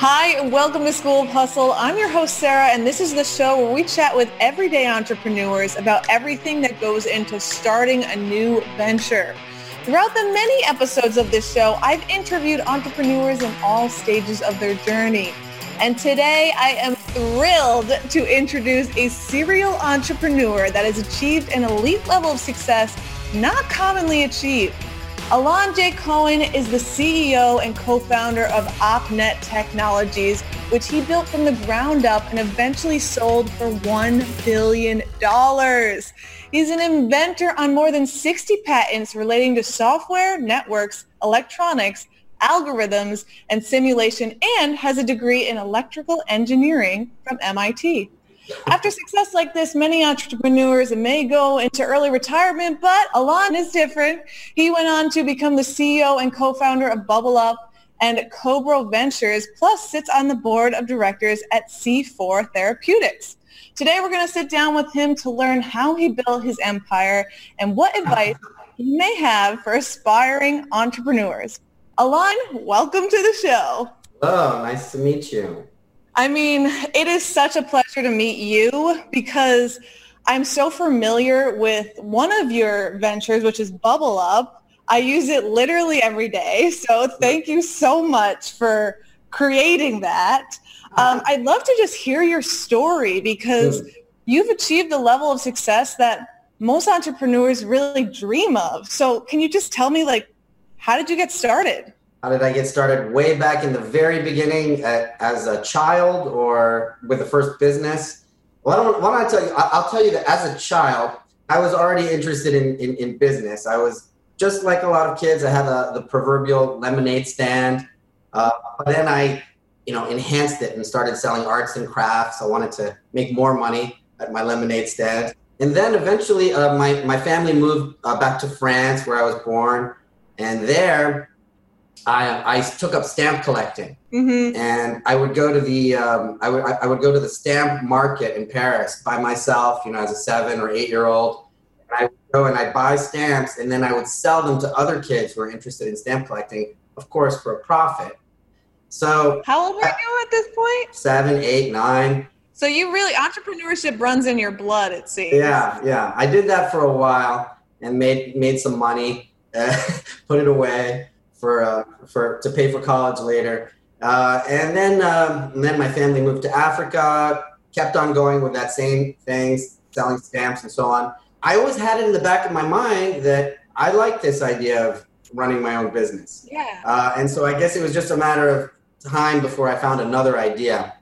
Hi, and welcome to School of Hustle. I'm your host, Sarah, and this is the show where we chat with everyday entrepreneurs about everything that goes into starting a new venture. Throughout the many episodes of this show, I've interviewed entrepreneurs in all stages of their journey. And today I am thrilled to introduce a serial entrepreneur that has achieved an elite level of success not commonly achieved. Alain J. Cohen is the CEO and co-founder of OpNet Technologies, which he built from the ground up and eventually sold for $1 billion. He's an inventor on more than 60 patents relating to software, networks, electronics, algorithms, and simulation, and has a degree in electrical engineering from MIT. After success like this, many entrepreneurs may go into early retirement, but Alain is different. He went on to become the CEO and co-founder of Bubble Up and Cobro Ventures, plus sits on the board of directors at C4 Therapeutics. Today, we're going to sit down with him to learn how he built his empire and what advice he may have for aspiring entrepreneurs. Alain, welcome to the show. Hello, nice to meet you. I mean, it is such a pleasure to meet you because I'm so familiar with one of your ventures, which is Bubble Up. I use it literally every day. So thank you so much for creating that. Um, I'd love to just hear your story because you've achieved the level of success that most entrepreneurs really dream of. So can you just tell me like, how did you get started? How did I get started? Way back in the very beginning at, as a child or with the first business? Why don't, why don't I tell you? I'll tell you that as a child, I was already interested in, in, in business. I was just like a lot of kids. I had a, the proverbial lemonade stand. Uh, but then I, you know, enhanced it and started selling arts and crafts. I wanted to make more money at my lemonade stand. And then eventually uh, my, my family moved uh, back to France where I was born. And there I, I took up stamp collecting, mm-hmm. and I would go to the um, I would I would go to the stamp market in Paris by myself, you know, as a seven or eight year old. And I would go and I'd buy stamps, and then I would sell them to other kids who are interested in stamp collecting, of course, for a profit. So, how old were you at this point? Seven, eight, nine. So you really entrepreneurship runs in your blood, it seems. Yeah, yeah. I did that for a while and made made some money, uh, put it away for uh, for to pay for college later. Uh, and then um, and then my family moved to Africa. Kept on going with that same things, selling stamps and so on. I always had it in the back of my mind that I like this idea of running my own business. Yeah. Uh, and so I guess it was just a matter of time before I found another idea.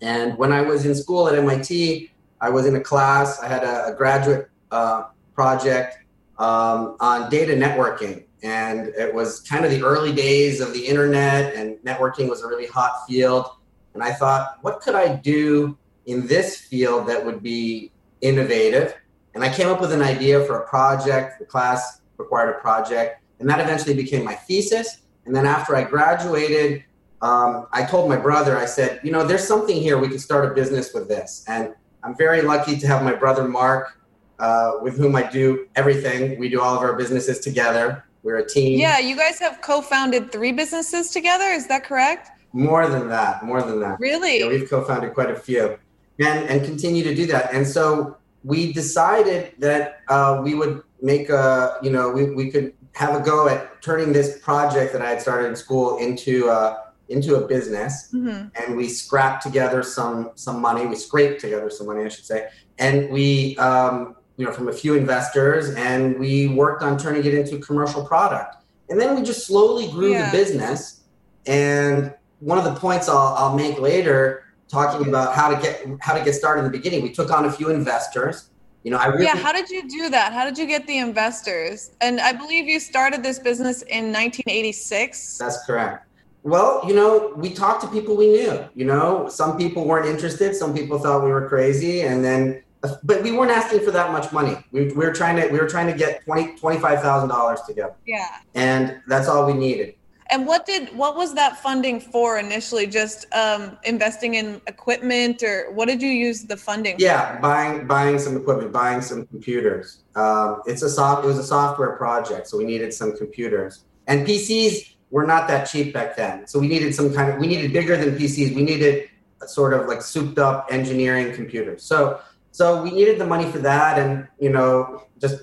And when I was in school at MIT, I was in a class. I had a, a graduate uh, project um, on data networking and it was kind of the early days of the internet and networking was a really hot field. And i thought what could i do in this field that would be innovative? And i came up with an idea for a project the class required a project and that eventually became my thesis. And then after i graduated um, i told my brother i said you know there's something here. We could start a business with this. And i'm very lucky to have my brother mark uh, with whom i do everything. We do all of our businesses together we're a team. Yeah, you guys have co-founded three businesses together. Is that correct? More than that. More than that. Really? Yeah, we've co-founded quite a few, and and continue to do that. And so we decided that uh, we would make a you know we, we could have a go at turning this project that I had started in school into a, into a business, mm-hmm. and we scrapped together some some money. We scraped together some money, I should say, and we um, you know, from a few investors, and we worked on turning it into a commercial product. And then we just slowly grew yeah. the business. And one of the points I'll, I'll make later, talking about how to get how to get started in the beginning, we took on a few investors. You know, I really, yeah. How did you do that? How did you get the investors? And I believe you started this business in 1986. That's correct. Well, you know, we talked to people we knew. You know, some people weren't interested. Some people thought we were crazy, and then but we weren't asking for that much money. We, we were trying to we were trying to get twenty twenty five thousand dollars together. Yeah. And that's all we needed. And what did what was that funding for initially? Just um, investing in equipment, or what did you use the funding? Yeah, for? buying buying some equipment, buying some computers. Um, it's a soft. It was a software project, so we needed some computers and PCs. were not that cheap back then. So we needed some kind of we needed bigger than PCs. We needed sort of like souped up engineering computers. So so we needed the money for that, and you know just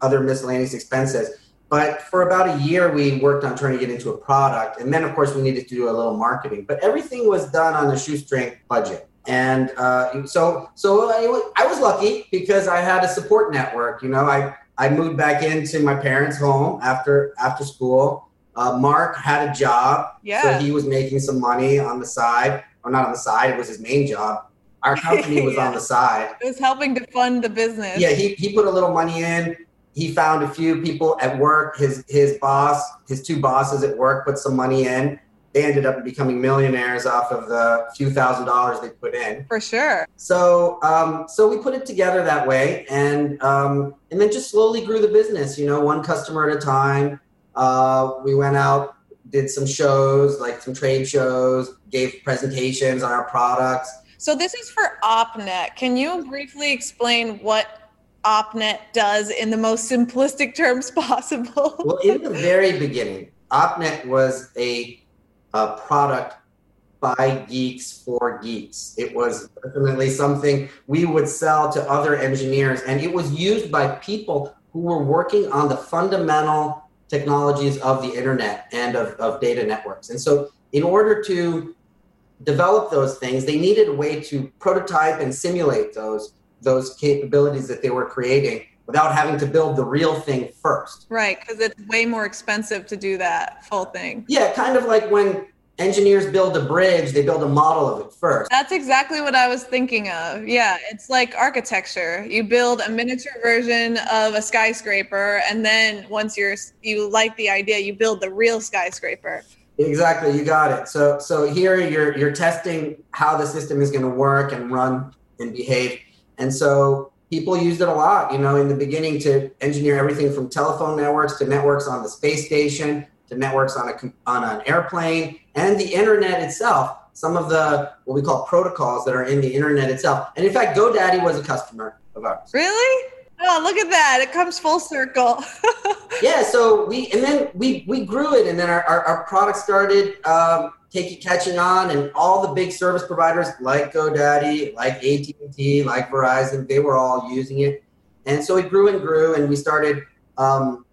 other miscellaneous expenses. But for about a year, we worked on trying to get into a product, and then of course we needed to do a little marketing. But everything was done on a shoestring budget, and uh, so so I, I was lucky because I had a support network. You know, I I moved back into my parents' home after after school. Uh, Marc had a job, yeah. so he was making some money on the side, or not on the side. It was his main job. Our company was Yeah. on the side. It was helping to fund the business. Yeah, he, he put a little money in. He found a few people at work. His his boss, his two bosses at work, put some money in. They ended up becoming millionaires off of the few thousand dollars they put in. For sure. So um, so we put it together that way, and um, and then just slowly grew the business. You know, one customer at a time. Uh, we went out, did some shows, like some trade shows, gave presentations on our products. So this is for OpNet. Can you briefly explain what OpNet does in the most simplistic terms possible? Well, in the very beginning, OpNet was a, a product by geeks for geeks. It was definitely something we would sell to other engineers, and it was used by people who were working on the fundamental technologies of the internet and of, of data networks. And so, in order to develop those things, they needed a way to prototype and simulate those those capabilities that they were creating without having to build the real thing first. right, because it's way more expensive to do that full thing. Yeah, kind of like when engineers build a bridge, they build a model of it first. That's exactly what I was thinking of. Yeah, it's like architecture. You build a miniature version of a skyscraper, and then once you're you like the idea, you build the real skyscraper. Exactly, you got it. So so here you're you're testing how the system is going to work and run and behave. And so people used it a lot, you know, in the beginning to engineer everything from telephone networks to networks on the space station to networks on a on an airplane and the internet itself. Some of the what we call protocols that are in the internet itself. And in fact, GoDaddy was a customer of ours. Really? Oh, look at that! It comes full circle. yeah so we and then we we grew it and then our, our, our product started um, taking catching on and all the big service providers like godaddy like at&t like verizon they were all using it and so it grew and grew and we started um,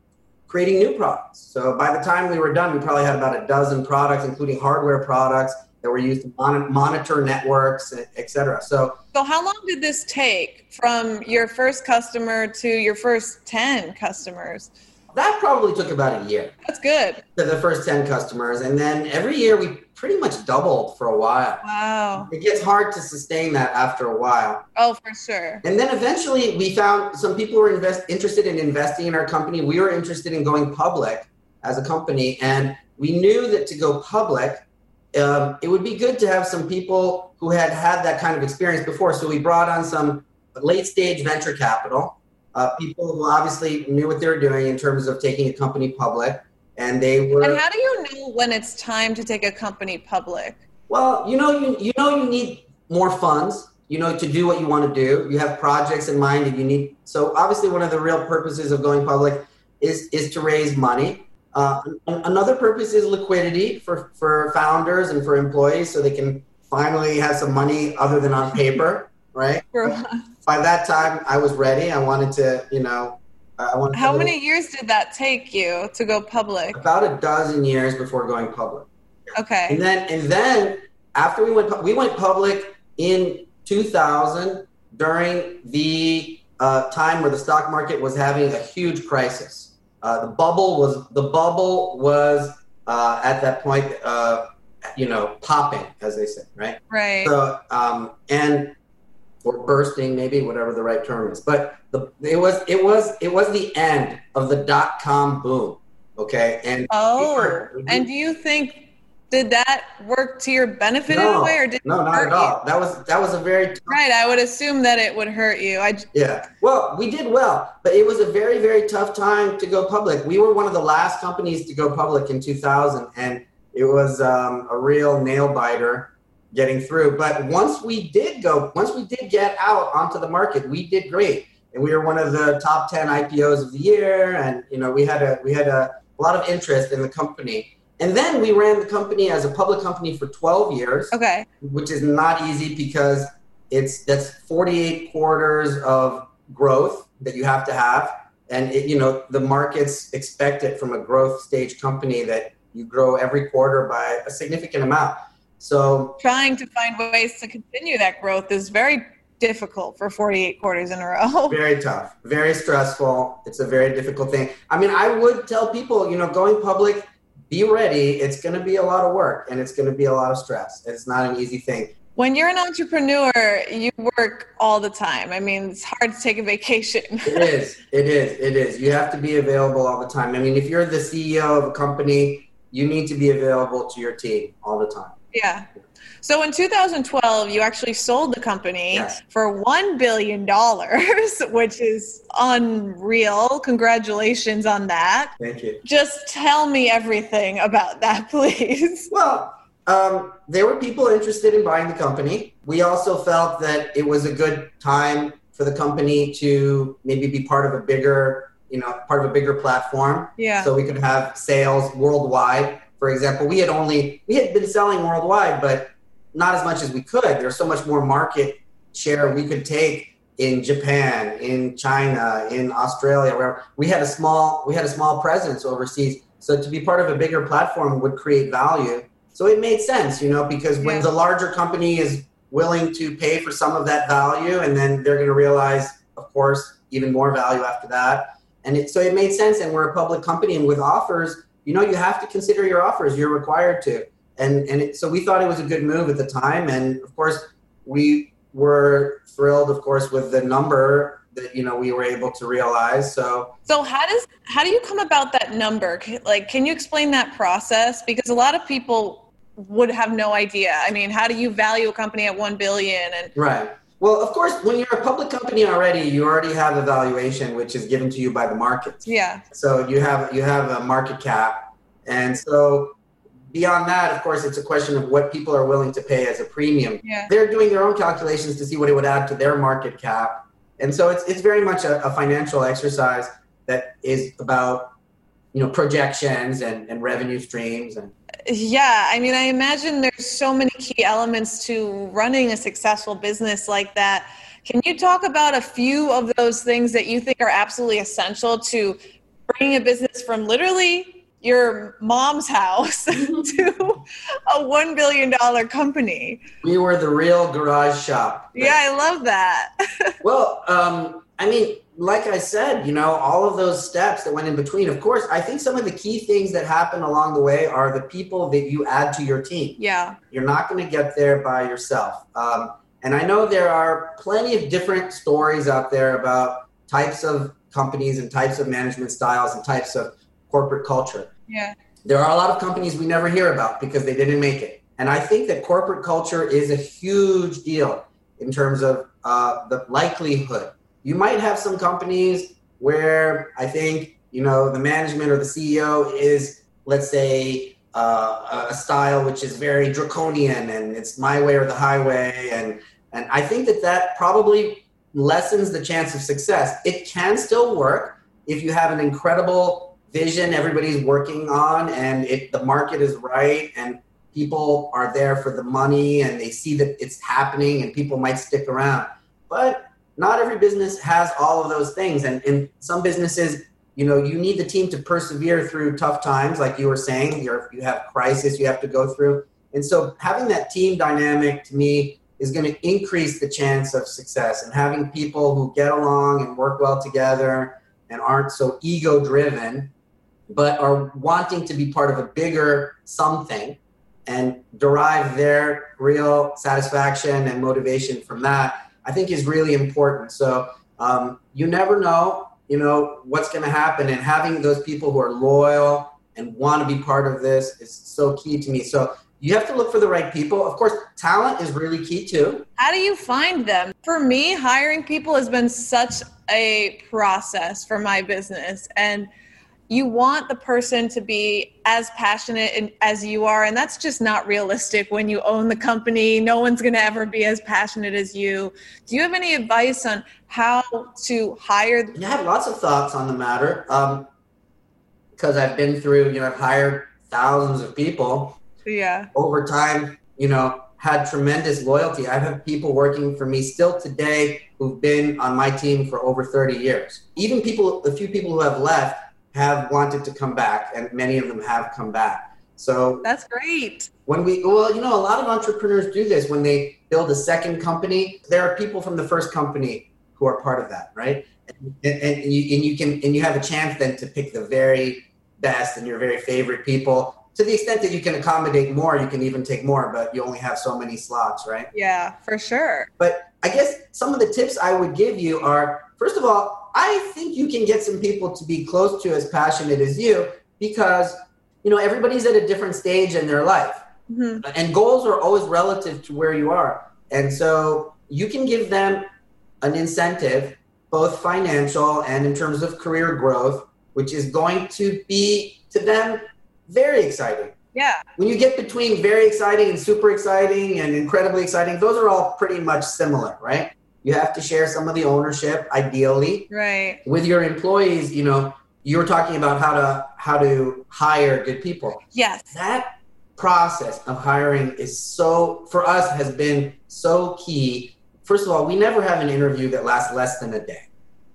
creating new products so by the time we were done we probably had about a dozen products including hardware products that were used to mon- monitor networks et cetera so so, how long did this take from your first customer to your first ten customers? that probably took about a year That's good. to the first 10 customers and then every year we pretty much doubled for a while Wow. it gets hard to sustain that after a while Oh, for sure. and then eventually we found some people were invest, interested in investing in our company we were interested in going public as a company and we knew that to go public um, it would be good to have some people who had had that kind of experience before so we brought on some late stage venture capital uh, people who obviously knew what they were doing in terms of taking a company public and they were And how do you know when it's time to take a company public? Well, you know, you, you know, you need more funds. You know, to do what you want to do. You have projects in mind, and you need. So obviously, one of the real purposes of going public is is to raise money. Uh, another purpose is liquidity for for founders and for employees, so they can finally have some money other than on paper, right? By that time, I was ready. I wanted to, you know, I wanted. how many years did that take you to go public? About a dozen years before going public. Okay. And then and then after we went we went public in 2000 during the uh, time where the stock market was having a huge crisis. Uh, the bubble was the bubble was uh, at that point uh, you know popping as they say right? Right. so um, and or bursting maybe whatever the right term is. But the, it was it was it was the end of the dot com boom okay? And Oh, and do you think did that work to your benefit in a way, or did no not at all that was that was a very you? Right. I would assume that it would hurt you. I Yeah. Well, we did well, but it was a very, very tough time to go public. We were one of the last companies to go public in 2000, and it was um, a real nail biter getting through. But once we did go, once we did get out onto the market, we did great, and we were one of the top 10 IPOs of the year, and you know we had a we had a, a lot of interest in the company. And then we ran the company as a public company for 12 years. Okay. Which is not easy because it's that's 48 quarters of growth that you have to have. And it, you know, the markets expect it from a growth stage company that you grow every quarter by a significant amount. So trying to find ways to continue that growth is very difficult for 48 quarters in a row. Very tough, very stressful. It's a very difficult thing. I mean, I would tell people, you know, going public, be ready. It's going to be a lot of work and it's going to be a lot of stress. It's not an easy thing. When you're an entrepreneur, you work all the time. I mean, it's hard to take a vacation. it is. It is. It is. You have to be available all the time. I mean, if you're the CEO of a company, you need to be available to your team all the time. Yeah. So in 2012, you actually sold the company Yes. for $1 billion, which is unreal. Congratulations on that. Thank you. Just tell me everything about that, please. Well, um, there were people interested in buying the company. We also felt that it was a good time for the company to maybe be part of a bigger, you know, part of a bigger platform. Yeah. So we could have sales worldwide. For example, we had only we had been selling worldwide, but not as much as we could. There's so much more market share we could take in Japan, in China, in Australia, where we had a small we had a small presence overseas. So to be part of a bigger platform would create value. So it made sense, you know, because when Yeah. the larger company is willing to pay for some of that value, and then they're going to realize, of course, even more value after that. And it, so it made sense. And we're a public company, and with offers, you know, you have to consider your offers. You're required to. And and it, so we thought it was a good move at the time. And of course, we were thrilled, of course, with the number that you know we were able to realize. So So how does how do you come about that number? Like, can you explain that process? Because a lot of people would have no idea. I mean, how do you value a company at one billion? And Right. Well, of course, when you're a public company already, you already have a valuation which is given to you by the market yeah, So you have you have a market cap, and so beyond that, of course, it's a question of what people are willing to pay as a premium. yeah, They're doing their own calculations to see what it would add to their market cap, and so it's it's very much a, a financial exercise that is about you know projections and, and revenue streams and yeah. I mean, I imagine there's so many key elements to running a successful business like that. Can you talk about a few of those things that you think are absolutely essential to bringing a business from literally your mom's house to a one billion dollar company? we were the real garage shop. Yeah, I love that. Well, um, I mean, like I said, you know, all of those steps that went in between. Of course, I think some of the key things that happen along the way are the people that you add to your team. yeah, You're not going to get there by yourself. Um, and I know there are plenty of different stories out there about types of companies and types of management styles and types of corporate culture. yeah, There are a lot of companies we never hear about because they didn't make it. And I think that corporate culture is a huge deal in terms of uh, the likelihood. You might have some companies where I think, you know, the management or the CEO is, let's say, uh, a style which is very draconian and it's my way or the highway. And, and I think that that probably lessens the chance of success. It can still work if you have an incredible vision everybody's working on and it, the market is right and people are there for the money and they see that it's happening and people might stick around. But not every business has all of those things and in some businesses you know you need the team to persevere through tough times like you were saying you're, you have crisis you have to go through. And so having that team dynamic to me is going to increase the chance of success and having people who get along and work well together and aren't so ego driven but are wanting to be part of a bigger something and derive their real satisfaction and motivation from that i think is really important so um, you never know you know what's going to happen and having those people who are loyal and want to be part of this is so key to me so you have to look for the right people of course talent is really key too How do you find them? For me, hiring people has been such a process for my business. And you want the person to be as passionate as you are. And that's just not realistic when you own the company. No one's going to ever be as passionate as you. Do you have any advice on how to hire? I have lots of thoughts on the matter um, because I've been through, you know, I've hired thousands of people. Yeah. Over time, you know, had tremendous loyalty. I have people working for me still today who've been on my team for over 30 years. Even people, a few people who have left have wanted to come back, and many of them have come back. So that's great. When we, well, you know, a lot of entrepreneurs do this when they build a second company. There are people from the first company who are part of that, right? And, and, you, and you can, and you have a chance then to pick the very best and your very favorite people to the extent that you can accommodate more, you can even take more, but you only have so many slots, right? Yeah, for sure. But I guess some of the tips I would give you are first of all, I think you can get some people to be close to as passionate as you because you know everybody's at a different stage in their life. Mm-hmm. And goals are always relative to where you are. And so you can give them an incentive, both financial and in terms of career growth, which is going to be to them very exciting. Yeah. When you get between very exciting and super exciting and incredibly exciting, those are all pretty much similar, right? You have to share some of the ownership, ideally. Right. With your employees, you know, you were talking about how to how to hire good people. Yes. That process of hiring is so for us has been so key. First of all, we never have an interview that lasts less than a day.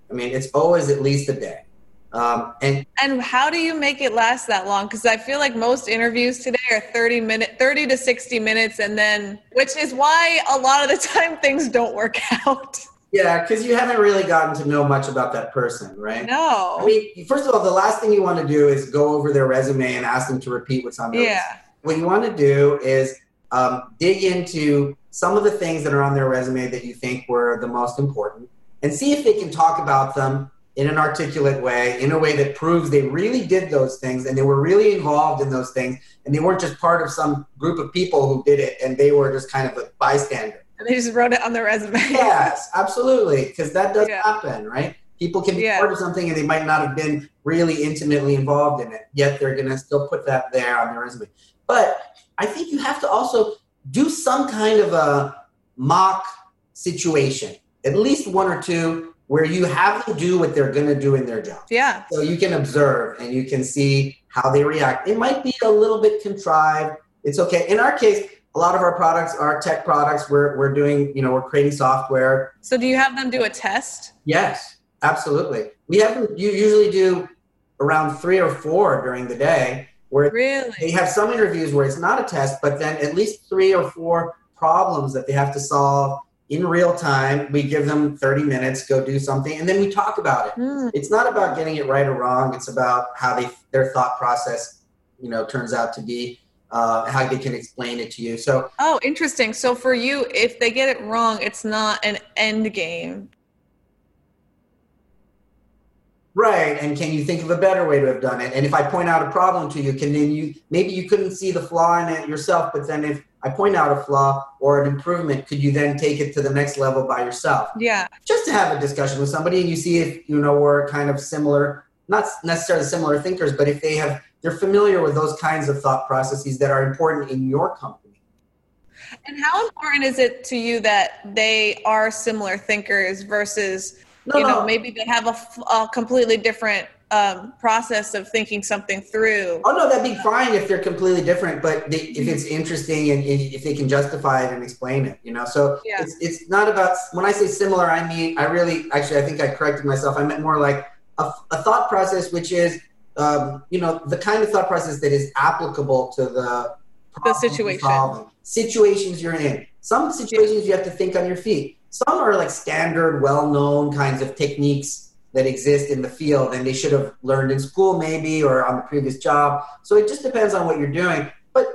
I mean, it's always at least a day. Um, and and how do you make it last that long? Because I feel like most interviews today are thirty minute, thirty to sixty minutes, and then which is why a lot of the time things don't work out. Yeah, because you haven't really gotten to know much about that person, right? No. I mean, first of all, the last thing you want to do is go over their resume and ask them to repeat what's on their yeah. Resume. What you want to do is um, dig into some of the things that are on their resume that you think were the most important, and see if they can talk about them in an articulate way, in a way that proves they really did those things and they were really involved in those things and they weren't just part of some group of people who did it and they were just kind of a bystander. And they just wrote it on their resume. yes, absolutely, because that does yeah. happen, right? People can be yeah. part of something and they might not have been really intimately involved in it, yet they're going to still put that there on their resume. But I think you have to also do some kind of a mock situation, at least one or two where you have them do what they're going to do in their job. Yeah. So you can observe and you can see how they react. It might be a little bit contrived. It's okay. In our case, a lot of our products are tech products. We're, we're doing, you know, we're creating software. So do you have them do a test? Yes, absolutely. We have them, you usually do around three or four during the day where really? they have some interviews where it's not a test, but then at least three or four problems that they have to solve in real time. We give them 30 minutes, go do something, and then we talk about it. Mm. It's not about getting it right or wrong. It's about how they their thought process, you know, turns out to be. Uh, how they can explain it to you. So, oh, interesting. So for you, if they get it wrong, it's not an end game. Right. And can you think of a better way to have done it? And if I point out a problem to you, can then you maybe you couldn't see the flaw in it yourself, but then if I point out a flaw or an improvement, could you then take it to the next level by yourself? Yeah. Just to have a discussion with somebody and you see if you know we're kind of similar, not necessarily similar thinkers, but if they have they're familiar with those kinds of thought processes that are important in your company. And how important is it to you that they are similar thinkers versus no, you know no. maybe they have a, a completely different um, process of thinking something through. Oh no, that'd be fine if they're completely different, but they, if it's interesting and, and, if they can justify it and explain it, you know. So yeah. it's it's not about when I say similar, I mean I really actually I think I corrected myself. I meant more like a, a thought process, which is um, you know the kind of thought process that is applicable to the the situation situations you're in. Some situations you have to think on your feet. Some are like standard, well-known kinds of techniques that exist in the field and they should have learned in school maybe or on the previous job. So it just depends on what you're doing. But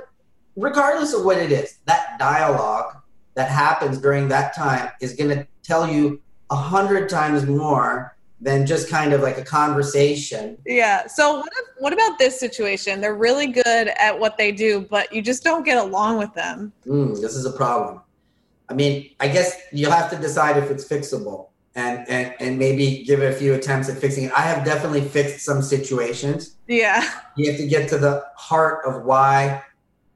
regardless of what it is, that dialogue that happens during that time is going to tell you a hundred times more than just kind of like a conversation. Yeah. So what if, what about this situation? They're really good at what they do, but you just don't get along with them. Mm, this is a problem. I mean, I guess you'll have to decide if it's fixable and, and and maybe give it a few attempts at fixing it. I have definitely fixed some situations. Yeah. You have to get to the heart of why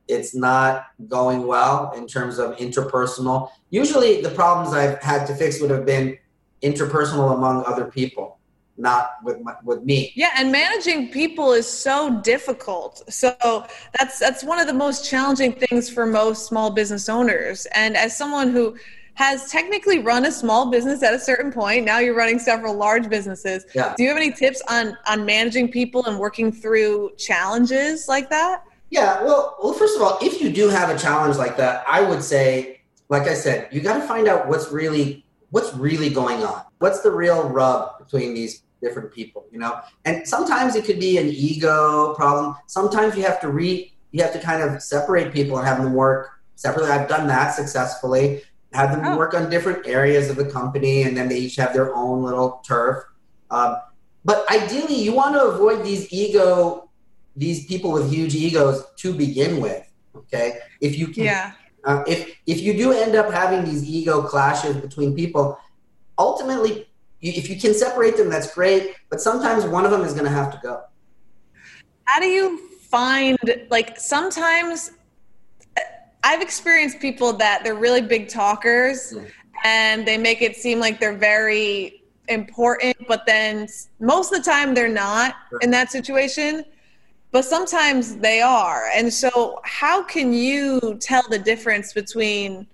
it's not going well in terms of interpersonal. Usually the problems I've had to fix would have been interpersonal among other people. not with my, with me. Yeah, and managing people is so difficult. So that's that's one of the most challenging things for most small business owners. And as someone who has technically run a small business at a certain point, now you're running several large businesses. Yeah. Do you have any tips on on managing people and working through challenges like that? Yeah, well, well, first of all, if you do have a challenge like that, I would say, like I said, you got to find out what's really what's really going on. What's the real rub between these different people, you know? And sometimes it could be an ego problem. Sometimes you have to re you have to kind of separate people and have them work separately. I've done that successfully. Have them Oh. work on different areas of the company, and then they each have their own little turf. Um, but ideally, you want to avoid these ego, these people with huge egos to begin with. Okay, if you can Yeah. uh, if if you do end up having these ego clashes between people, ultimately, you, if you can separate them, that's great. But sometimes one of them is going to have to go. How do you find like sometimes I've experienced people that they're really big talkers Yeah. and they make it seem like they're very important, but then most of the time they're not in that situation. But sometimes they are. And so, how can you tell the difference between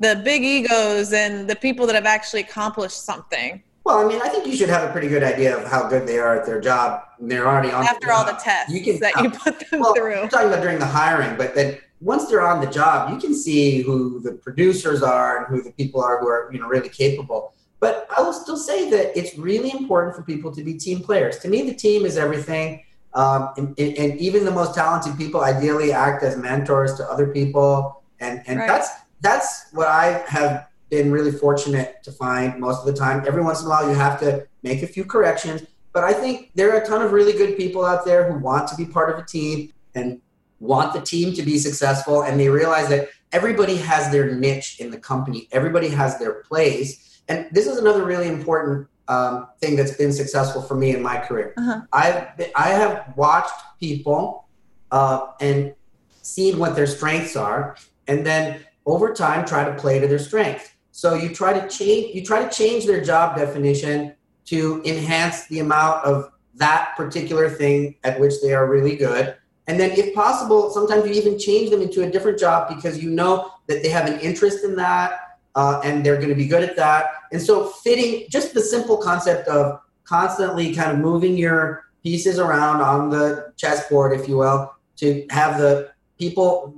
the big egos and the people that have actually accomplished something Well, I mean, I think you should have a pretty good idea of how good they are at their job. And they're already on after all the tests You can that you put them well, through? I'm talking about during the hiring, but then once they're on the job, you can see who the producers are and who the people are who are you know really capable. But I will still say that it's really important for people to be team players. To me, the team is everything. Um, and, and, even the most talented people ideally act as mentors to other people, and and Right. that's that's what I have been really fortunate to find most of the time. Every once in a while, you have to make a few corrections, but I think there are a ton of really good people out there who want to be part of a team and want the team to be successful, and they realize that everybody has their niche in the company, everybody has their place, and this is another really important um, thing that's been successful for me in my career. Uh-huh. I've been, I have watched people uh, and seen what their strengths are, and then over time try to play to their strengths. So you try to change you try to change their job definition to enhance the amount of that particular thing at which they are really good. And then if possible, sometimes you even change them into a different job because you know that they have an interest in that uh, and they're going to be good at that. And so fitting just the simple concept of constantly kind of moving your pieces around on the chessboard, if you will, to have the people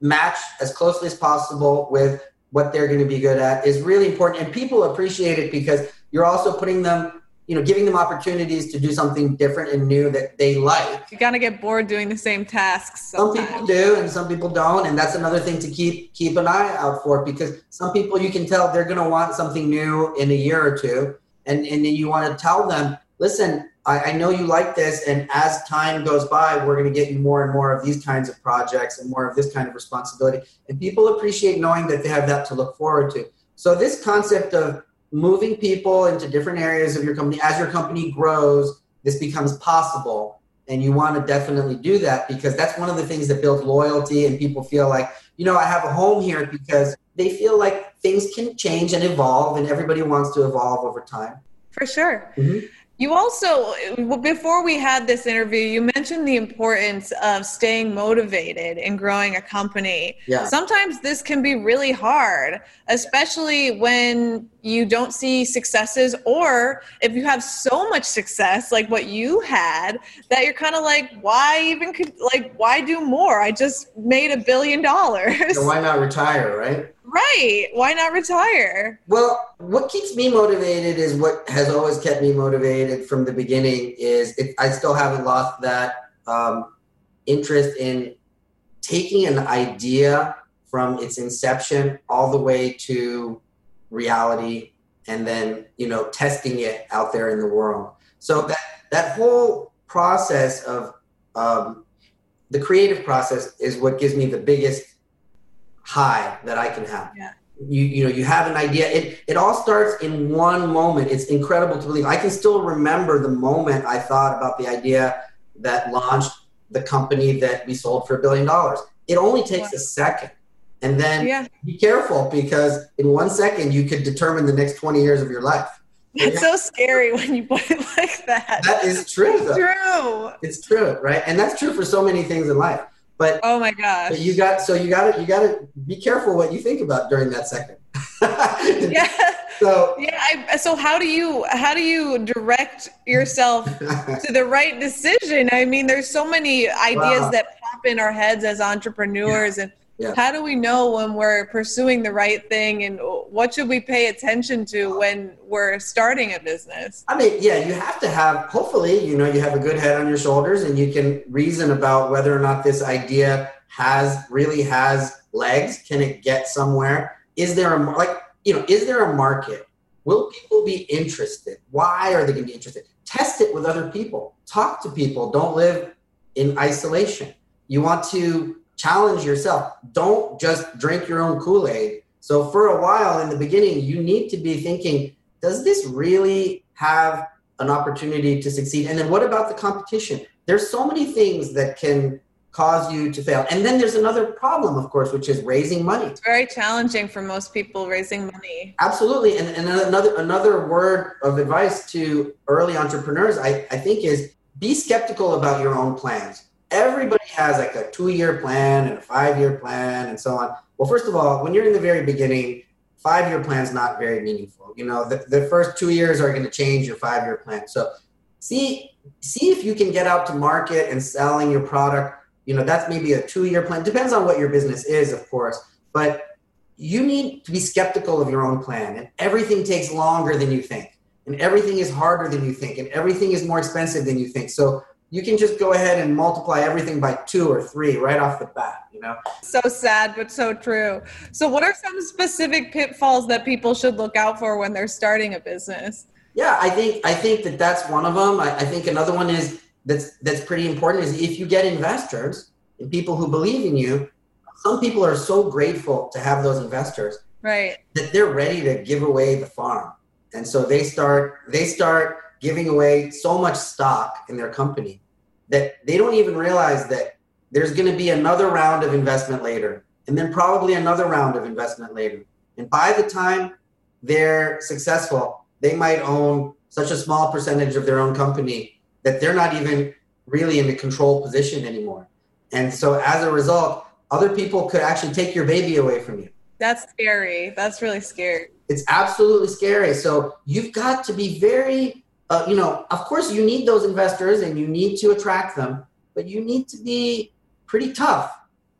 match as closely as possible with what they're going to be good at is really important and people appreciate it because you're also putting them you know giving them opportunities to do something different and new that they like. You gotta get bored doing the same tasks some people do and some people don't and that's another thing to keep keep an eye out for because some people you can tell they're to want something new in a year or two and and then you want to tell them listen I, I know you like this and as time goes by we're to get you more and more of these kinds of projects and more of this kind of responsibility. And people appreciate knowing that they have that to look forward to. So this concept of moving people into different areas of your company as your company grows this becomes possible and you want to definitely do that because that's one of the things that builds loyalty and people feel like you know i have a home here because they feel like things can change and evolve and everybody wants to evolve over time For sure. Mhm. You also, before we had this interview, you mentioned the importance of staying motivated in growing a company. yeah Sometimes this can be really hard, especially when you don't see successes, or if you have so much success, like what you had, that you're kind of like, why even could, like, why do more? I just made a billion dollars. so why not retire right right. Why not retire? Well, what keeps me motivated is what has always kept me motivated from the beginning. Is I still haven't lost that um, interest in taking an idea from its inception all the way to reality, and then you know testing it out there in the world. So that that whole process of um, the creative process is what gives me the biggest high that I can have Yeah. you you know you have an idea it it all starts in one moment it's incredible to believe i can still remember the moment i thought about the idea that launched the company that we sold for a billion dollars it only takes a second and then Yeah. be careful because in one second you could determine the next 20 years of your life That's so scary when you put it like that. That is true. It's true. It's true, right? And that's true for so many things in life. But oh my gosh, but you got so you got to you got to be careful what you think about during that second. yeah. So yeah. I, so how do you how do you direct yourself to the right decision? I mean, there's so many ideas wow. that pop in our heads as entrepreneurs, yeah. and yeah. How do we know when we're pursuing the right thing and what should we pay attention to when we're starting a business? I mean, yeah, you have to have, hopefully, you know, you have a good head on your shoulders and you can reason about whether or not this idea has really has legs. Can it get somewhere? Is there a, like, you know, is there a market? Will people be interested? Why are they going to be interested? Test it with other people. Talk to people. Don't live in isolation. You want to challenge yourself. Don't just drink your own Kool Aid. So, for a while in the beginning, you need to be thinking, does this really have an opportunity to succeed? And then, what about the competition? There's so many things that can cause you to fail. And then there's another problem, of course, which is raising money. It's very challenging for most people raising money. Absolutely. And, and another another word of advice to early entrepreneurs, I, I think, is be skeptical about your own plans everybody has like a two year plan and a five year plan and so on. Well, first of all, when you're in the very beginning, five year plan is not very meaningful. You know, the, the first two years are going to change your five year plan. So see see if you can get out to market and selling your product. You know, that's maybe a two year plan. Depends on what your business is, of course, but you need to be skeptical of your own plan. And everything takes longer than you think, and everything is harder than you think, and everything is more expensive than you think. So you can just go ahead and multiply everything by two or three right off the bat you know? So sad but so true. So what are some specific pitfalls that people should look out for when they're starting a business? Yeah i think i think that that's one of them. I, I think another one is that's that's pretty important is if you get investors and people who believe in you some people are so grateful to have those investors right. that they're ready to give away the farm. And so they start they start giving away so much stock in their company that they don't even realize that there's going to be another round of investment later and then probably another round of investment later. And by the time they're successful they might own such a small percentage of their own company that they're not even really in the control position anymore. And so as a result other people could actually take your baby away from you. That's scary. That's really scary. It's absolutely scary. So you've got to be very uh, you know, of course, you need those investors and you need to attract them, but you need to be pretty tough.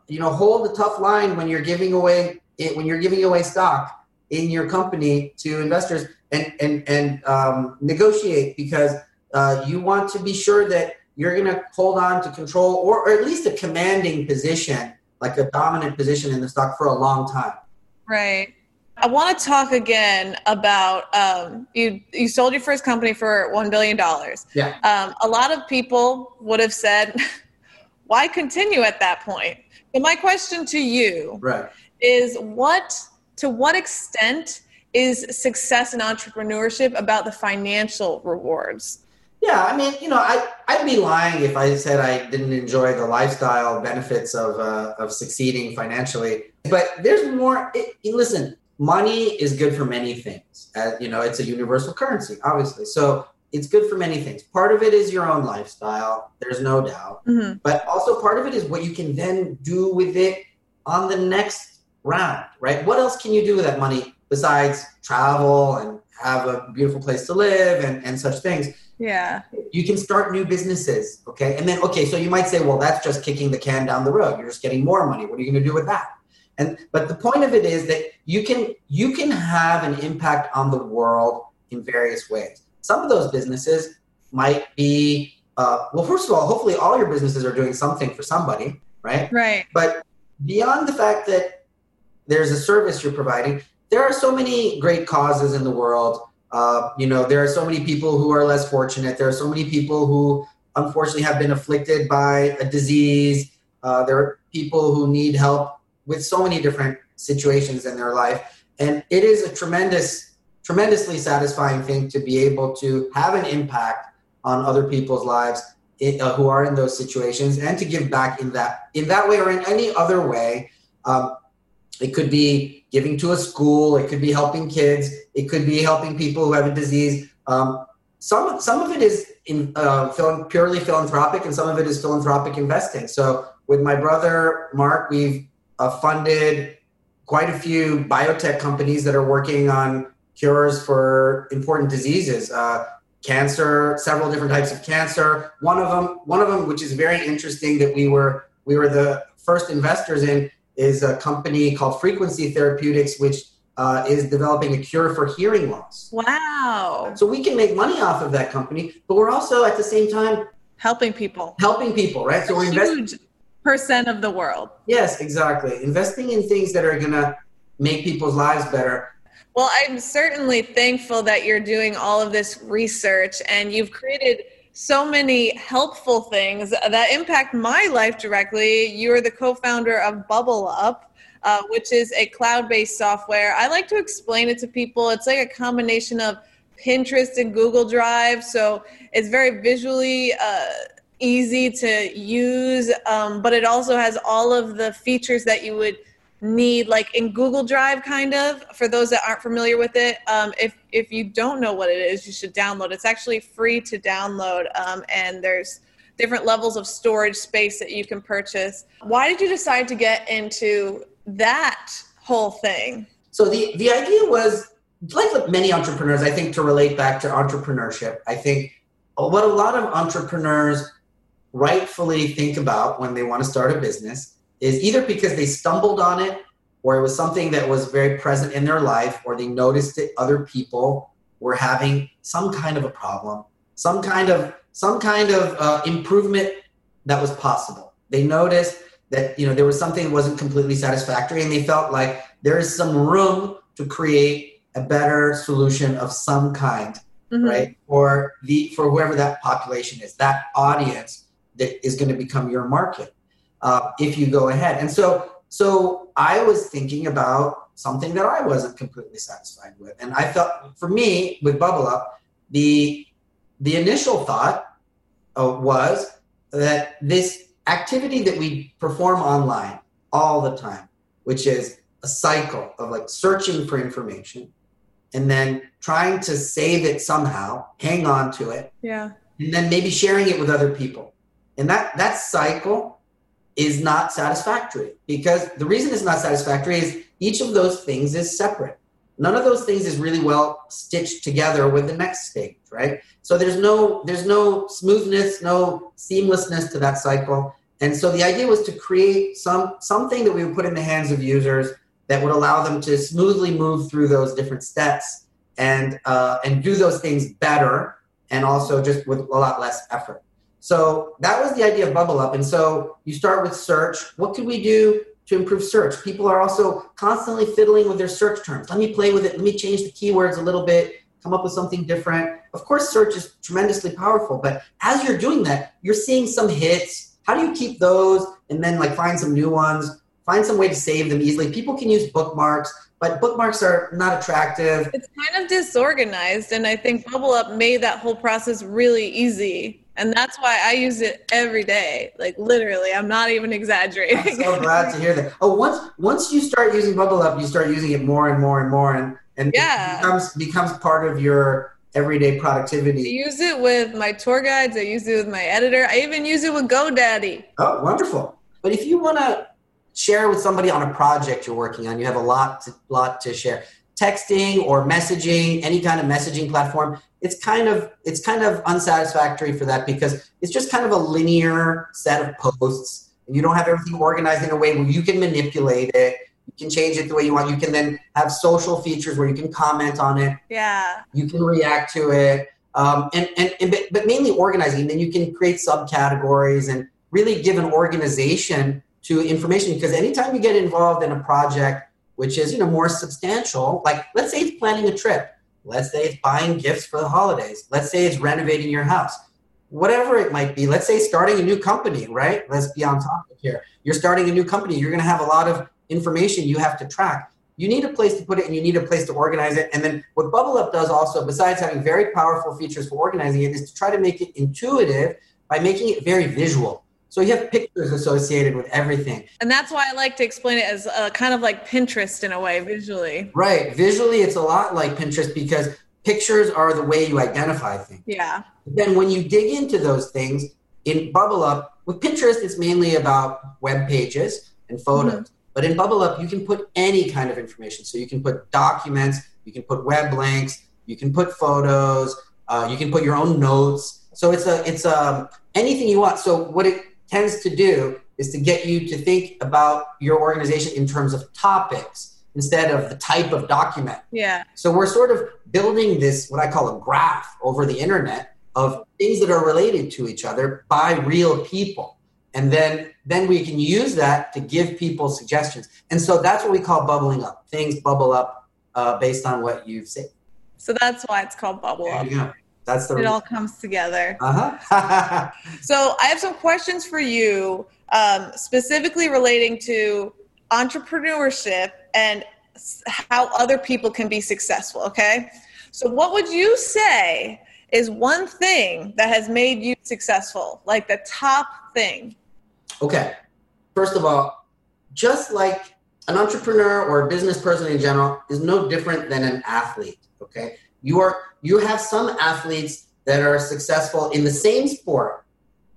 You know, hold the tough line when you're giving away it, when you're giving away stock in your company to investors, and and and um, negotiate because uh, you want to be sure that you're going to hold on to control or, or at least a commanding position, like a dominant position in the stock for a long time. Right. I want to talk again about um, you. You sold your first company for one billion dollars. Yeah. Um, a lot of people would have said, "Why continue at that point?" But my question to you right. is, what to what extent is success in entrepreneurship about the financial rewards? Yeah, I mean, you know, I I'd be lying if I said I didn't enjoy the lifestyle benefits of uh, of succeeding financially. But there's more. It, listen, money is good for many things. Uh, you know, it's a universal currency, obviously. So it's good for many things. Part of it is your own lifestyle, there's no doubt. Mm-hmm. But also part of it is what you can then do with it on the next round, right? What else can you do with that money besides travel and have a beautiful place to live and, and such things? Yeah. You can start new businesses, okay? And then, okay, so you might say, well, that's just kicking the can down the road. You're just getting more money. What are you going to do with that? And but the point of it is that you can you can have an impact on the world in various ways. Some of those businesses might be uh, well. First of all, hopefully all your businesses are doing something for somebody, right? Right. But beyond the fact that there's a service you're providing, there are so many great causes in the world. Uh, you know, there are so many people who are less fortunate. There are so many people who unfortunately have been afflicted by a disease. Uh, there are people who need help with so many different situations in their life. And it is a tremendous, tremendously satisfying thing to be able to have an impact on other people's lives uh, who are in those situations and to give back in that in that way or in any other way. Um, it could be giving to a school, it could be helping kids, it could be helping people who have a disease. Um, some some of it is in uh, purely philanthropic, and some of it is philanthropic investing. So with my brother Marc, we've uh, funded quite a few biotech companies that are working on cures for important diseases. Uh, cancer, several different types of cancer. One of them, one of them, which is very interesting, that we were we were the first investors in, is a company called Frequency Therapeutics, which uh, is developing a cure for hearing loss. Wow! So we can make money off of that company, but we're also at the same time helping people. Helping people, right? So we're investing percent of the world. Yes, exactly. Investing in things that are gonna make people's lives better well, I'm certainly thankful that you're doing all of this research and you've created so many helpful things that impact my life directly. You're the co founder of Bubble Up. Uh, which is a cloud based software. I like to explain it to people. It's like a combination of Pinterest and Google Drive. So it's very visually uh, easy to use, um, but it also has all of the features that you would need like in google drive kind of for those that aren't familiar with it um, if if you don't know what it is you should download. It's actually free to download um, and there's different levels of storage space that you can purchase. Why did you decide to get into that whole thing? So the the idea was like many entrepreneurs i think to relate back to entrepreneurship i think what a lot of entrepreneurs rightfully think about when they want to start a business is either because they stumbled on it or it was something that was very present in their life or they noticed that other people were having some kind of a problem some kind of some kind of uh, improvement that was possible they noticed that you know there was something that wasn't completely satisfactory and they felt like there is some room to create a better solution of some kind mm-hmm. right for the for whoever that population is that audience that is going to become your market uh, if you go ahead. And so, so I was thinking about something that I wasn't completely satisfied with, and I felt for me with Bubble Up, the the initial thought uh, was that this activity that we perform online all the time, which is a cycle of like searching for information and then trying to save it somehow, hang on to it, yeah, and then maybe sharing it with other people. And that that cycle is not satisfactory because the reason it's not satisfactory is each of those things is separate. None of those things is really well stitched together with the next stage, right? So there's no there's no smoothness, no seamlessness to that cycle. And so the idea was to create some something that we would put in the hands of users that would allow them to smoothly move through those different steps and uh, and do those things better and also just with a lot less effort. So that was the idea of Bubble Up. And so you start with search. What could we do to improve search? People are also constantly fiddling with their search terms. Let me play with it. Let me change the keywords a little bit, come up with something different. Of course, search is tremendously powerful, but as you're doing that, you're seeing some hits. How do you keep those and then like find some new ones? Find some way to save them easily. People can use bookmarks but bookmarks are not attractive. It's kind of disorganized, and I think Bubble Up made that whole process really easy and that's why I use it every day. Like literally, I'm not even exaggerating. I'm so glad to hear that. Oh, once once you start using Bubble Up, you start using it more and more and more, and and yeah. becomes becomes part of your everyday productivity. I use it with my tour guides. I use it with my editor. I even use it with GoDaddy. Oh, wonderful! But if you want to share with somebody on a project you're working on, you have a lot to, lot to share. Texting or messaging, any kind of messaging platform, it's kind of it's kind of unsatisfactory for that because it's just kind of a linear set of posts. And you don't have everything organized in a way where you can manipulate it. You can change it the way you want. You can then have social features where you can comment on it. Yeah. You can react to it. Um, and, and, and but mainly organizing. Then you can create subcategories and really give an organization to information because anytime you get involved in a project which is you know more substantial like let's say it's planning a trip Let's say it's buying gifts for the holidays. Let's say it's renovating your house. Whatever it might be. Let's say starting a new company, right? Let's be on topic here. You're starting a new company. You're going to have a lot of information you have to track. You need a place to put it and you need a place to organize it. And then what Bubble Up does also, besides having very powerful features for organizing it, is to try to make it intuitive by making it very visual. So you have pictures associated with everything. And that's why I like to explain it as a, kind of like Pinterest in a way, visually. Right. Visually, it's a lot like Pinterest because pictures are the way you identify things. Yeah. Then when you dig into those things in Bubble Up, with Pinterest, it's mainly about web pages and photos. Mm-hmm. But in Bubble Up, you can put any kind of information. So you can put documents, you can put web links, you can put photos, uh, you can put your own notes. So it's a it's a um, anything you want. So what it tends to do is to get you to think about your organization in terms of topics instead of the type of document. Yeah. So we're sort of building this what I call a graph over the internet of things that are related to each other by real people. And then then we can use that to give people suggestions. And so that's what we call bubbling up. Things bubble up uh, based on what you've said. So that's why it's called bubble up. That's the it all comes together. Uh-huh. so I have some questions for you, um, specifically relating to entrepreneurship and how other people can be successful. Okay. So what would you say is one thing that has made you successful? Like the top thing? Okay. First of all, just like an entrepreneur or a business person in general is no different than an athlete. Okay. You are you have some athletes that are successful in the same sport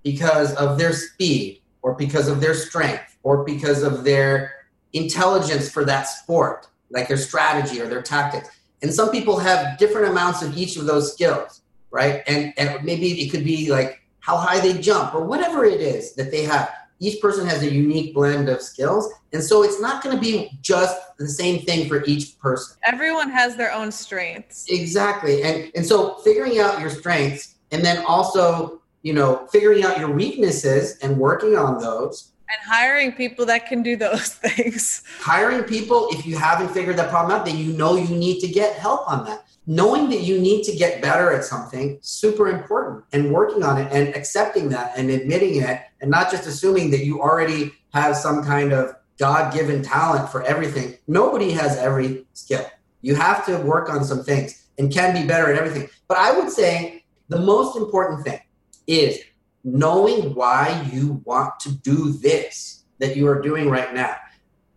because of their speed or because of their strength or because of their intelligence for that sport, like their strategy or their tactics. And some people have different amounts of each of those skills, right? And and maybe it could be like how high they jump or whatever it is that they have each person has a unique blend of skills and so it's not going to be just the same thing for each person. Everyone has their own strengths. Exactly. And and so figuring out your strengths and then also you know figuring out your weaknesses and working on those. And hiring people that can do those things. Hiring people if you haven't figured that problem out then you know you need to get help on that. Knowing that you need to get better at something super important and working on it and accepting that and admitting it and not just assuming that you already have some kind of god-given talent for everything nobody has every skill you have to work on some things and can be better at everything but i would say the most important thing is knowing why you want to do this that you are doing right now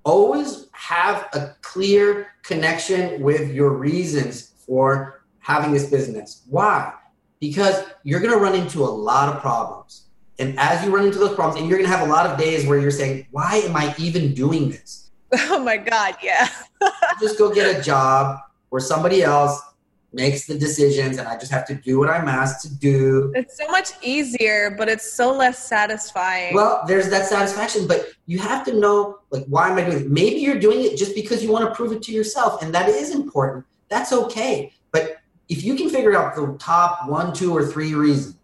always have a clear connection with your reasons for having this business. Why? Because you're going to run into a lot of problems. And as you run into those problems, and you're going to have a lot of days where you're saying, why am I even doing this? Oh my God, yeah. just go get a job where somebody else makes the decisions and I just have to do what I'm asked to do. It's so much easier, but it's so less satisfying. Well, there's that satisfaction, but you have to know like why am I doing it? Maybe you're doing it just because you want to prove it to yourself, and that is important that's okay. But if you can figure out the top one, two, or three reasons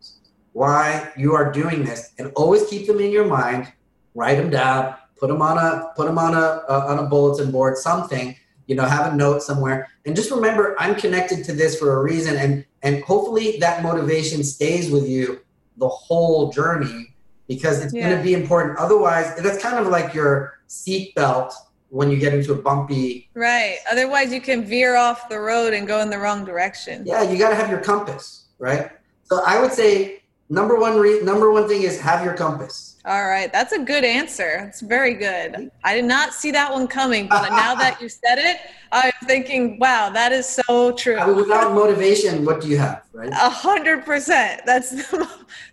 why you are doing this, and always keep them in your mind, write them down, put them on a put them on a, on a bulletin board, something. You know, have a note somewhere, and just remember, I'm connected to this for a reason, and and hopefully that motivation stays with you the whole journey because it's yeah. going to be important. Otherwise, that's kind of like your seatbelt when you get into a bumpy right otherwise you can veer off the road and go in the wrong direction yeah you got to have your compass right so i would say number one re- number one thing is have your compass all right that's a good answer it's very good i did not see that one coming but now that you said it i'm thinking wow that is so true I mean, without motivation what do you have right a hundred percent that's the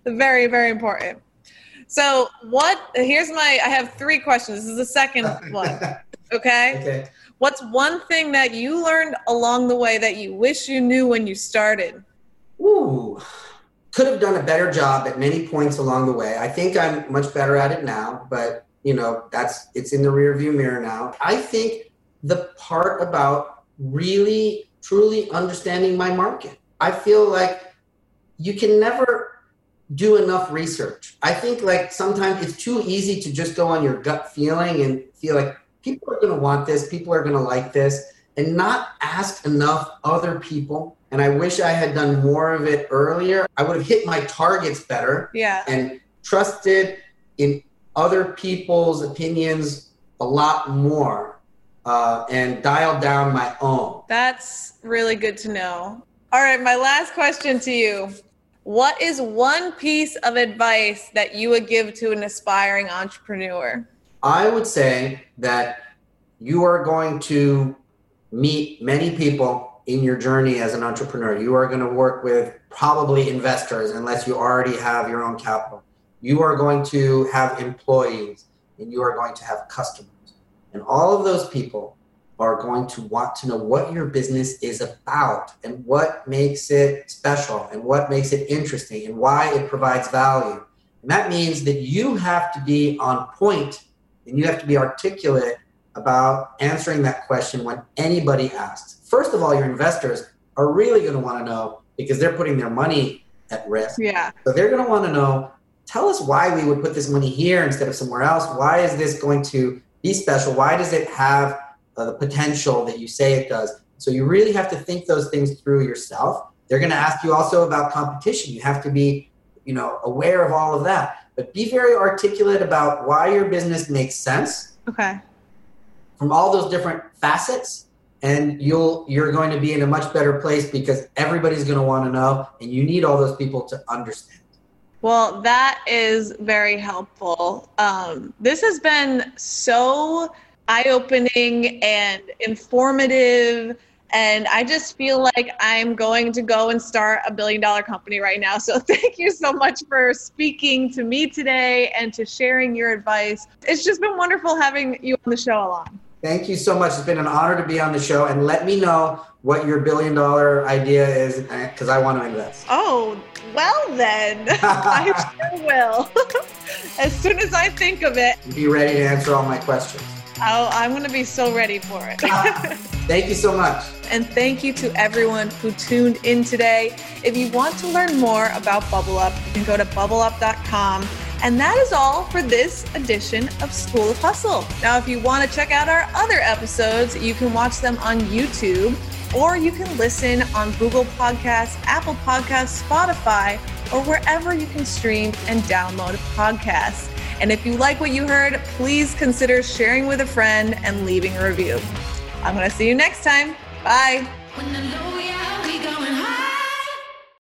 very very important so what here's my I have three questions. This is the second one. Okay? Okay. What's one thing that you learned along the way that you wish you knew when you started? Ooh. Could have done a better job at many points along the way. I think I'm much better at it now, but you know, that's it's in the rearview mirror now. I think the part about really truly understanding my market. I feel like you can never do enough research. I think like sometimes it's too easy to just go on your gut feeling and feel like people are going to want this, people are going to like this, and not ask enough other people. And I wish I had done more of it earlier. I would have hit my targets better. Yeah. And trusted in other people's opinions a lot more uh, and dialed down my own. That's really good to know. All right, my last question to you what is one piece of advice that you would give to an aspiring entrepreneur? I would say that you are going to meet many people in your journey as an entrepreneur. You are going to work with probably investors unless you already have your own capital. You are going to have employees and you are going to have customers. And all of those people are going to want to know what your business is about and what makes it special and what makes it interesting and why it provides value. And that means that you have to be on point and you have to be articulate about answering that question when anybody asks. First of all, your investors are really going to want to know because they're putting their money at risk. Yeah. So they're going to want to know tell us why we would put this money here instead of somewhere else. Why is this going to be special? Why does it have uh, the potential that you say it does? So you really have to think those things through yourself. They're going to ask you also about competition. You have to be, you know, aware of all of that. But be very articulate about why your business makes sense. Okay. From all those different facets and you'll you're going to be in a much better place because everybody's going to want to know and you need all those people to understand. Well that is very helpful. Um, this has been so eye-opening and informative and i just feel like i'm going to go and start a billion dollar company right now. So thank you so much for speaking to me today and to sharing your advice. It's just been wonderful having you on the show Alain Thank you so much. It's been an honor to be on the show. And let me know what your billion dollar idea is uh, because I want to invest. Oh, well, then. I sure will. as soon as I think of it. Be ready to answer all my questions. Oh, I'm going to be so ready for it. thank you so much. And thank you to everyone who tuned in today. If you want to learn more about Bubble Up, you can go to bubbleup.com and that is all for this edition of School of Hustle. Now, if you want to check out our other episodes, you can watch them on YouTube or you can listen on Google Podcasts, Apple Podcasts, Spotify, or wherever you can stream and download podcasts. And if you like what you heard, please consider sharing with a friend and leaving a review. I'm going to see you next time. Bye.